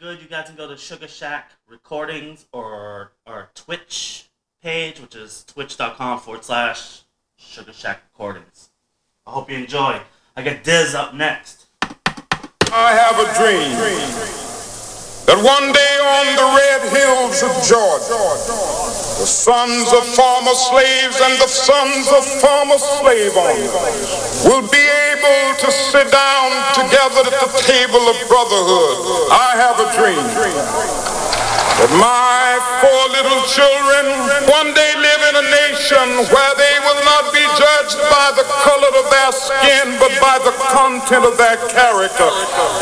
good, you guys can go to Sugar Shack Recordings or our Twitch page, which is twitch.com forward slash Sugar Shack Recordings. I hope you enjoy. I got Diz up next. I have a dream that one day on the red hills of Georgia, the sons of former slaves and the sons of former slave owners will be able to sit down together at the table of brotherhood. I have a dream that my four little children one day live in a nation where they will not be judged by the color of their skin, but by the content of their character.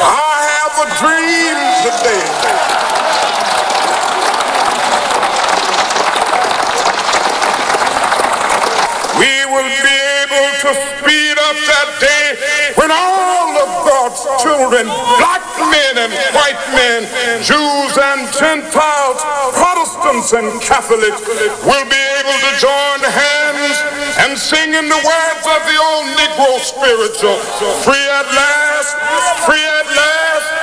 I have a dream today. We will be able to speed up that day when all of God's children, black men and white men, Jews and Gentiles, Protestants and Catholics, will be able to join hands and sing in the words of the old Negro spiritual, free at last, free at last.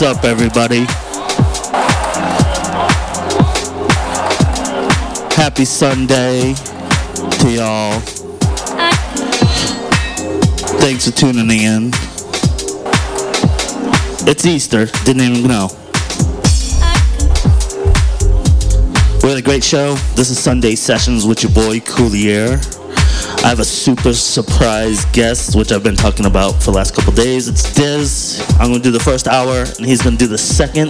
What's up, everybody? Happy Sunday to y'all. Thanks for tuning in. It's Easter, didn't even know. We had a great show. This is Sunday Sessions with your boy Coulier. I have a super surprise guest, which I've been talking about for the last couple days. It's Diz. I'm gonna do the first hour, and he's gonna do the second.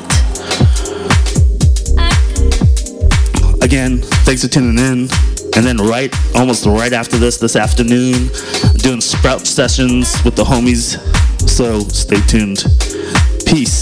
Again, thanks for tuning in. And then right, almost right after this, this afternoon, I'm doing Sprout sessions with the homies. So stay tuned. Peace.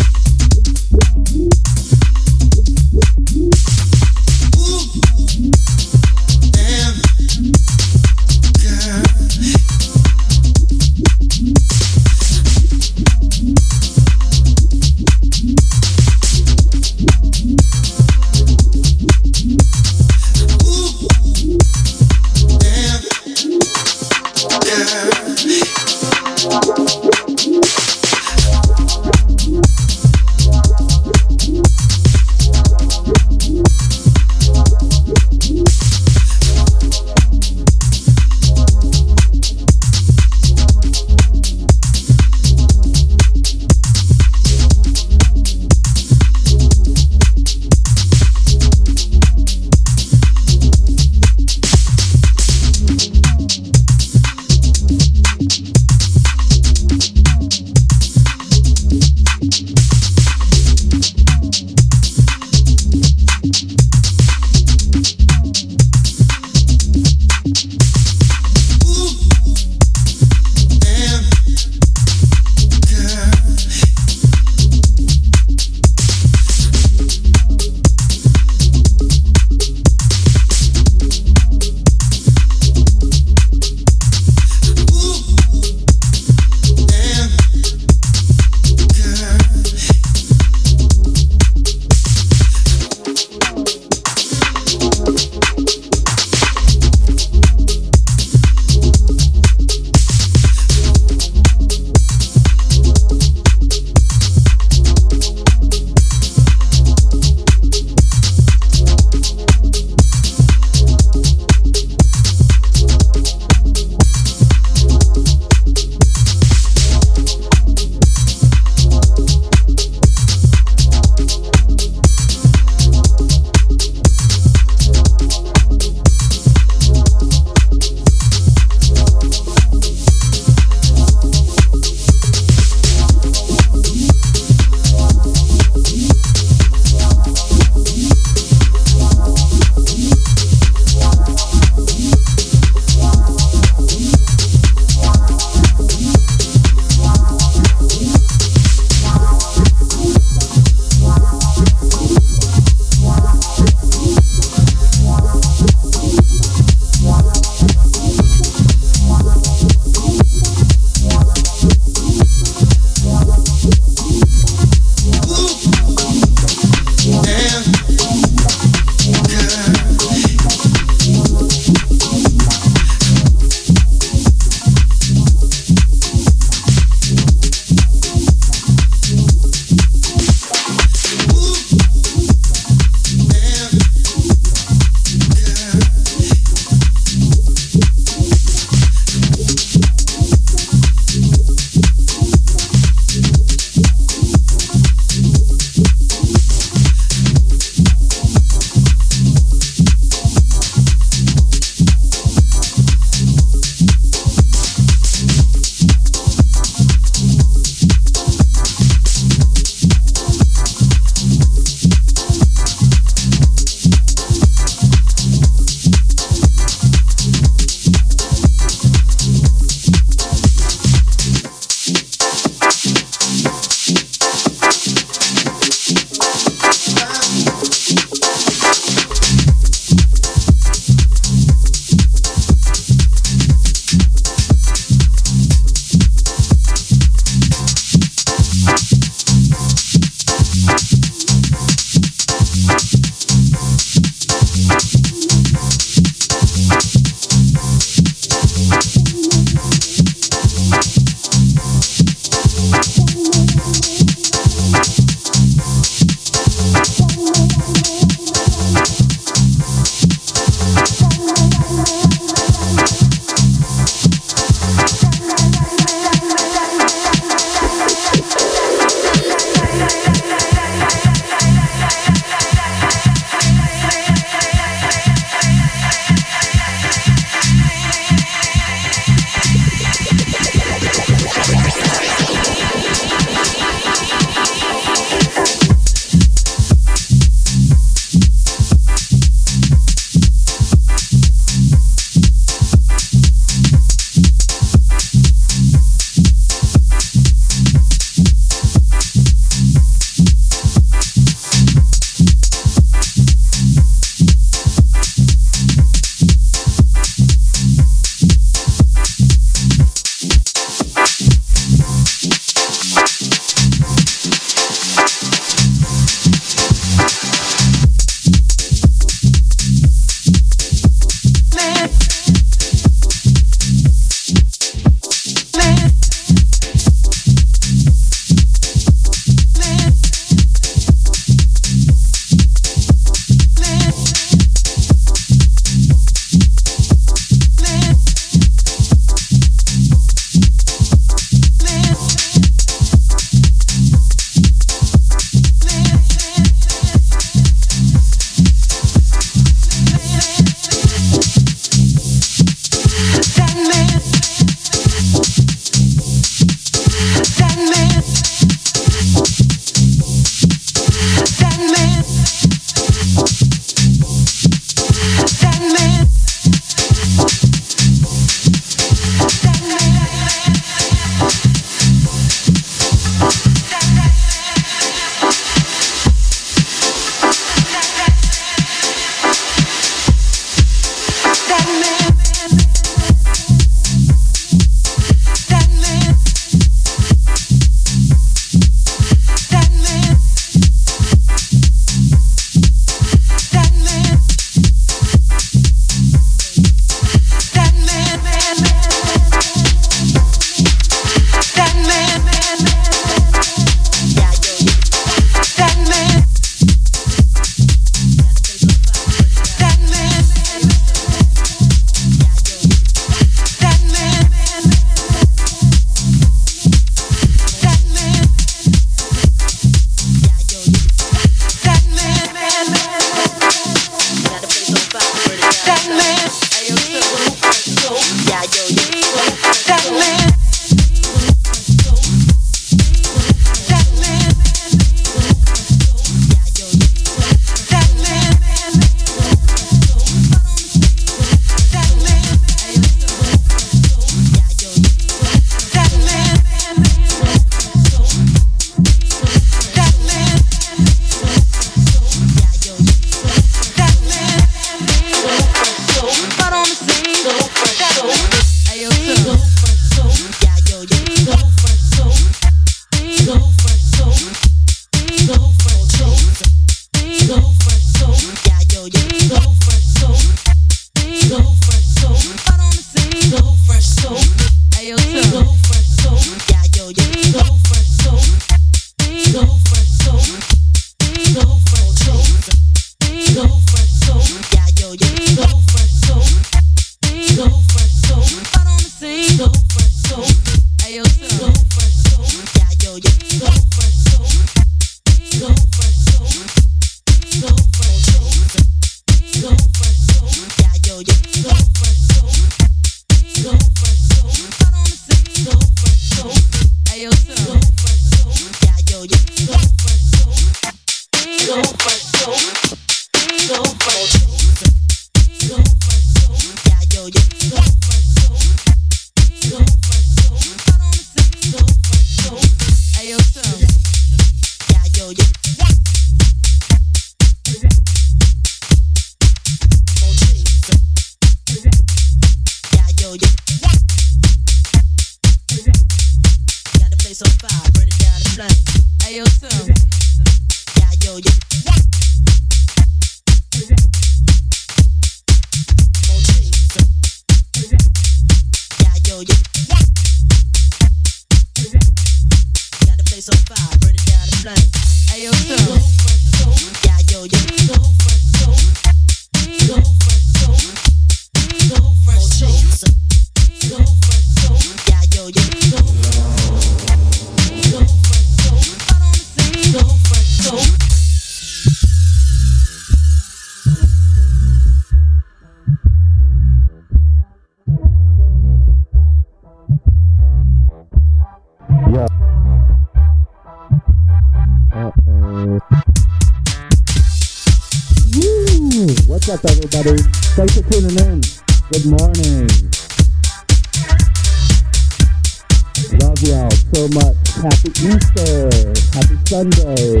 much. Happy Easter. Happy Sunday.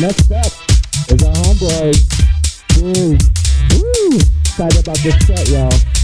Next up is our homeboy. Woo. Woo. Excited about this set, y'all.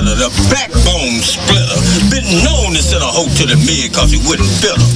the backbone splitter. Been known to send a hoe to the mid cause he wouldn't bitter.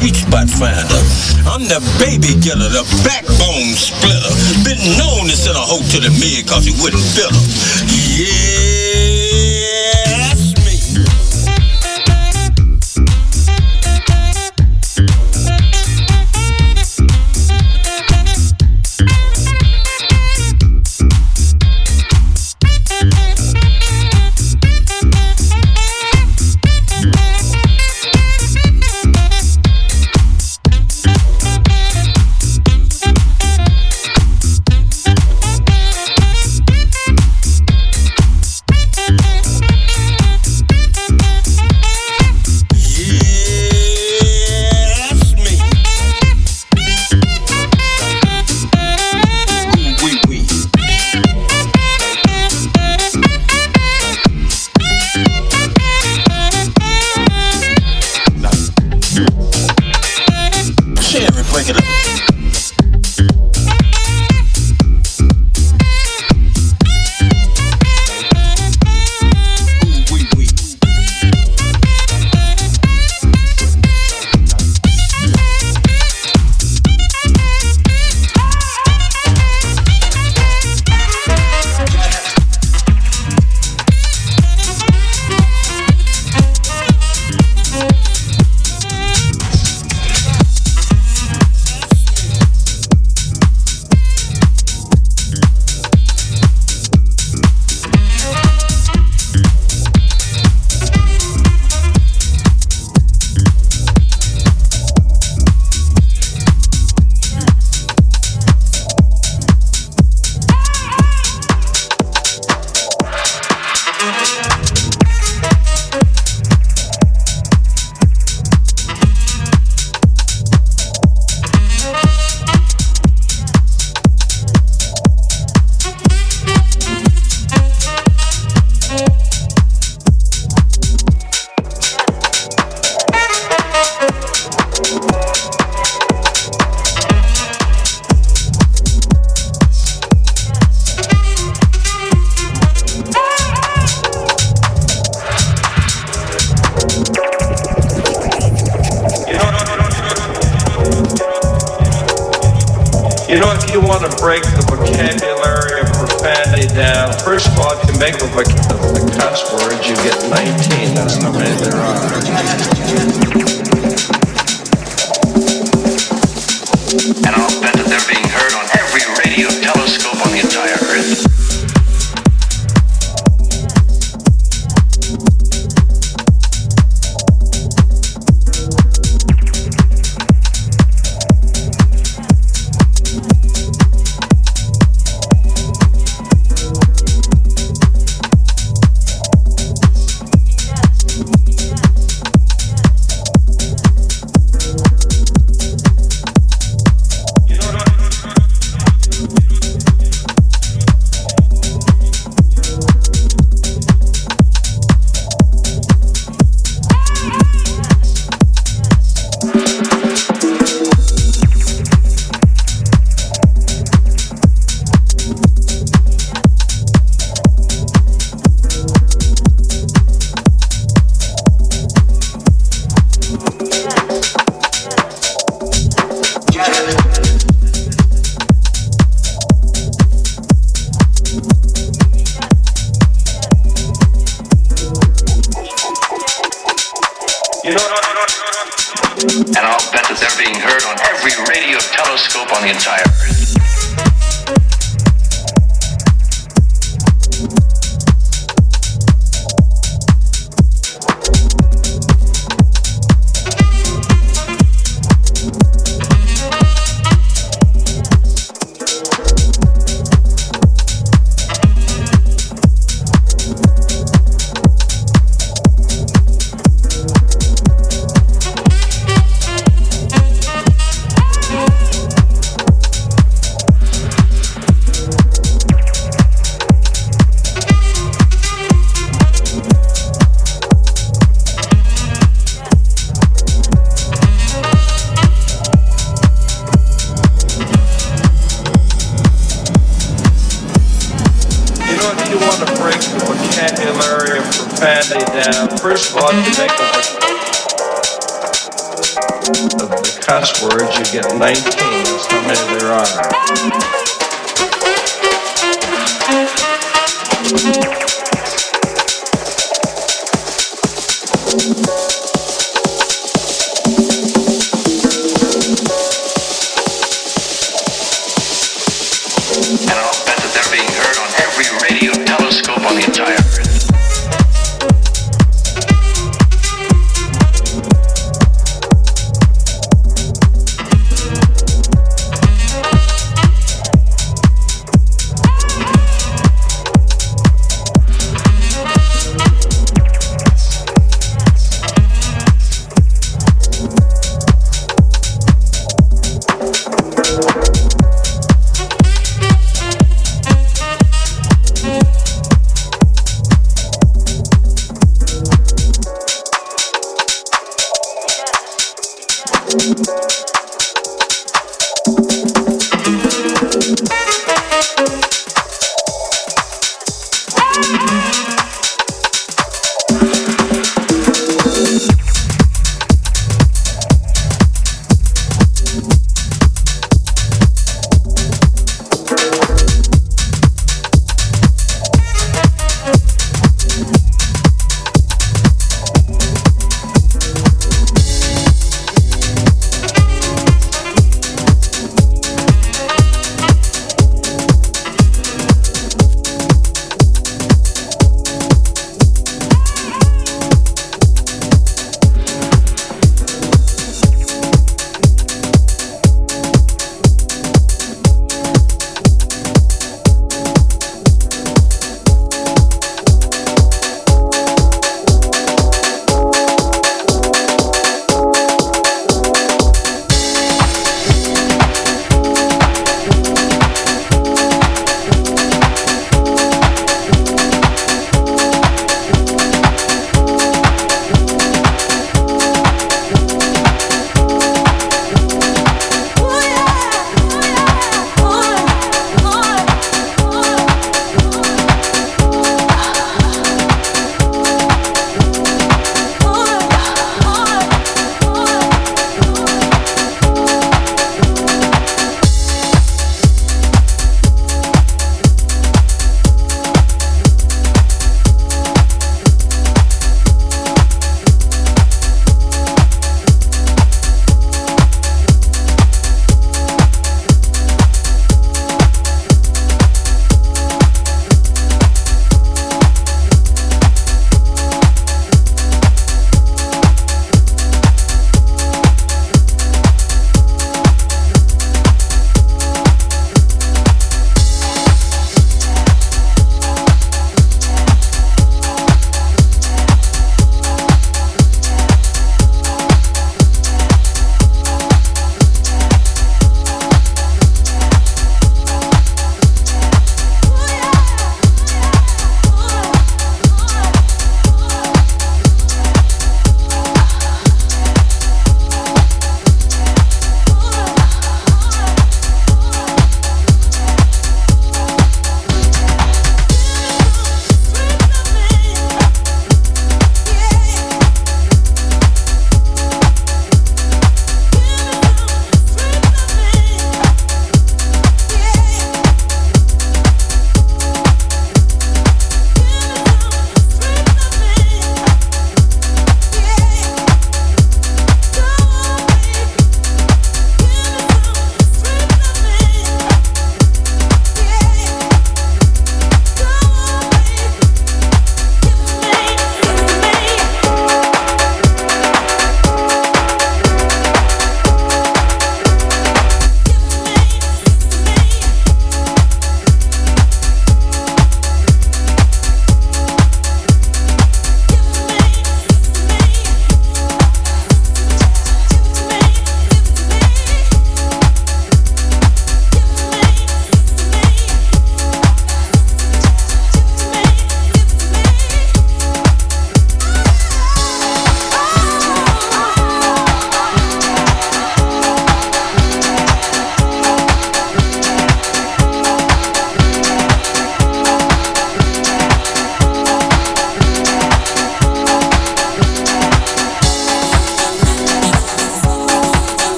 sweet spot finder. I'm the baby killer, the backbone splitter. Been known to send a hoe to the mid cause you wouldn't fill her.